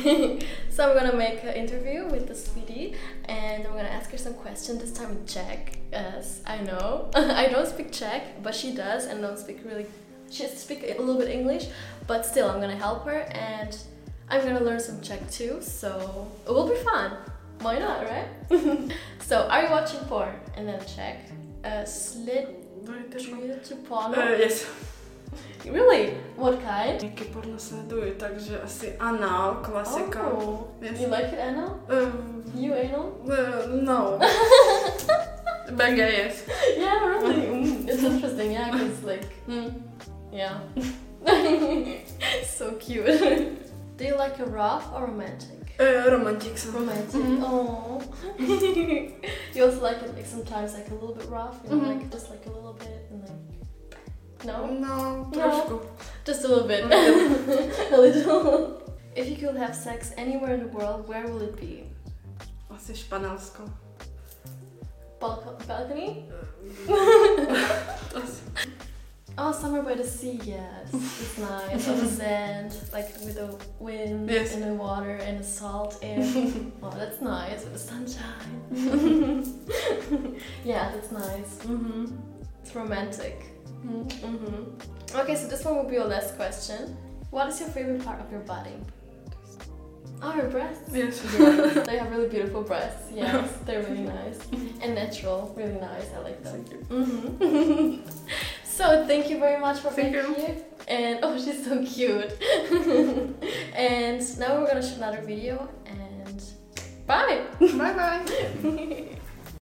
so I'm gonna make an interview with the sweetie, and I'm gonna ask her some questions. This time in Czech, as I know I don't speak Czech, but she does, and don't speak really. She speak a little bit English, but still, I'm gonna help her, and I'm gonna learn some Czech too. So it will be fun. Why not, right? so, are you watching porn? And then Czech. Uh, slit. porno. Uh, yes. Really? What kind? Jaký porno sleduji, takže asi anal, klasika. Oh, Yes. you like it, Anna? Um, You anal? uh, no. BG, yes. Yeah, really. Mm, it's interesting, yeah, because like, Mm. yeah, so cute. Do you like a rough or romantic? Uh, romantic jsem. Romantic. Mhm. Oh. you also like it like sometimes like a little bit rough, you know, Mhm. like just like a little bit and like. No, No, trošku. just a little bit. A little. If you could have sex anywhere in the world, where will it be? Asi Španělsko. Balco- balcony? Oh, somewhere by the sea, yes. It's nice. On the sand, like with the wind Yes. and the water and the salt air. oh, that's nice with the sunshine. yeah, that's nice. hmm It's romantic. Hmm Okay, so this one will be your last question. What is your favorite part of your body? Oh, your breasts. Yes. Yes, they have really beautiful breasts. Yes, they're really nice and natural. Really nice. I like them. Thank you. hmm so thank you very much for Thank being you. here. And oh, she's so cute. and now we're gonna shoot another video. And bye. Bye bye.